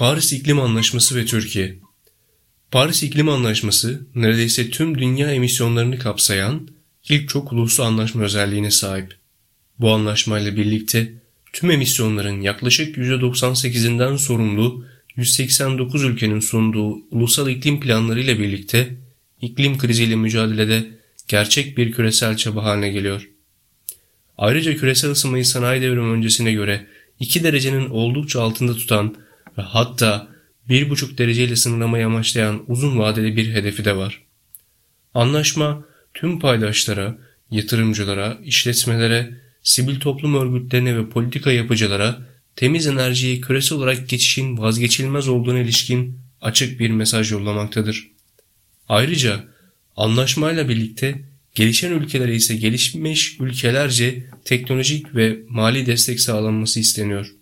Paris İklim Anlaşması ve Türkiye Paris İklim Anlaşması neredeyse tüm dünya emisyonlarını kapsayan ilk çok uluslu anlaşma özelliğine sahip. Bu anlaşmayla birlikte tüm emisyonların yaklaşık %98'inden sorumlu 189 ülkenin sunduğu ulusal iklim planları ile birlikte iklim kriziyle mücadelede gerçek bir küresel çaba haline geliyor. Ayrıca küresel ısınmayı sanayi devrimi öncesine göre 2 derecenin oldukça altında tutan ve hatta 1,5 dereceyle sınırlamayı amaçlayan uzun vadeli bir hedefi de var. Anlaşma tüm paydaşlara, yatırımcılara, işletmelere, sivil toplum örgütlerine ve politika yapıcılara temiz enerjiye küresel olarak geçişin vazgeçilmez olduğuna ilişkin açık bir mesaj yollamaktadır. Ayrıca anlaşmayla birlikte gelişen ülkelere ise gelişmiş ülkelerce teknolojik ve mali destek sağlanması isteniyor.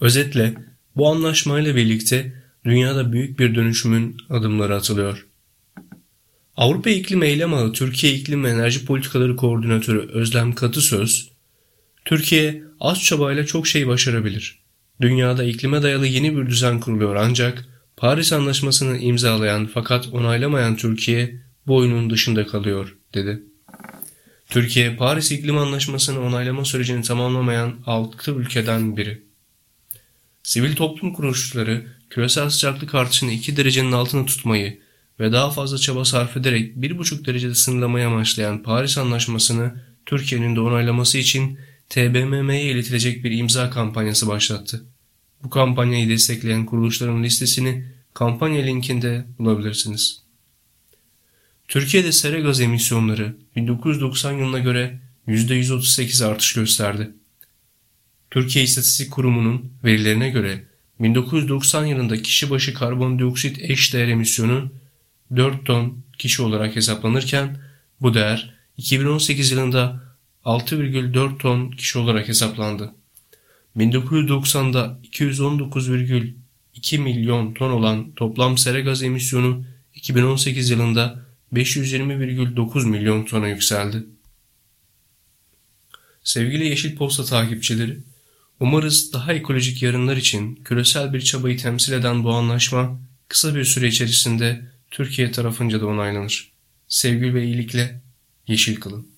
Özetle bu anlaşmayla birlikte dünyada büyük bir dönüşümün adımları atılıyor. Avrupa İklim Eylem Ağı Türkiye İklim ve Enerji Politikaları Koordinatörü Özlem Katısöz, Türkiye az çabayla çok şey başarabilir. Dünyada iklime dayalı yeni bir düzen kuruluyor ancak Paris Anlaşması'nı imzalayan fakat onaylamayan Türkiye bu oyunun dışında kalıyor, dedi. Türkiye, Paris İklim Anlaşması'nı onaylama sürecini tamamlamayan 6 ülkeden biri. Sivil toplum kuruluşları küresel sıcaklık artışını 2 derecenin altına tutmayı ve daha fazla çaba sarf ederek 1,5 derecede sınırlamayı amaçlayan Paris Anlaşması'nı Türkiye'nin de onaylaması için TBMM'ye iletilecek bir imza kampanyası başlattı. Bu kampanyayı destekleyen kuruluşların listesini kampanya linkinde bulabilirsiniz. Türkiye'de sera gaz emisyonları 1990 yılına göre %138 artış gösterdi. Türkiye İstatistik Kurumu'nun verilerine göre 1990 yılında kişi başı karbondioksit eş değer emisyonu 4 ton kişi olarak hesaplanırken bu değer 2018 yılında 6,4 ton kişi olarak hesaplandı. 1990'da 219,2 milyon ton olan toplam sera gaz emisyonu 2018 yılında 520,9 milyon tona yükseldi. Sevgili Yeşil Posta takipçileri, umarız daha ekolojik yarınlar için küresel bir çabayı temsil eden bu anlaşma kısa bir süre içerisinde Türkiye tarafınca da onaylanır. Sevgi ve iyilikle yeşil kılın.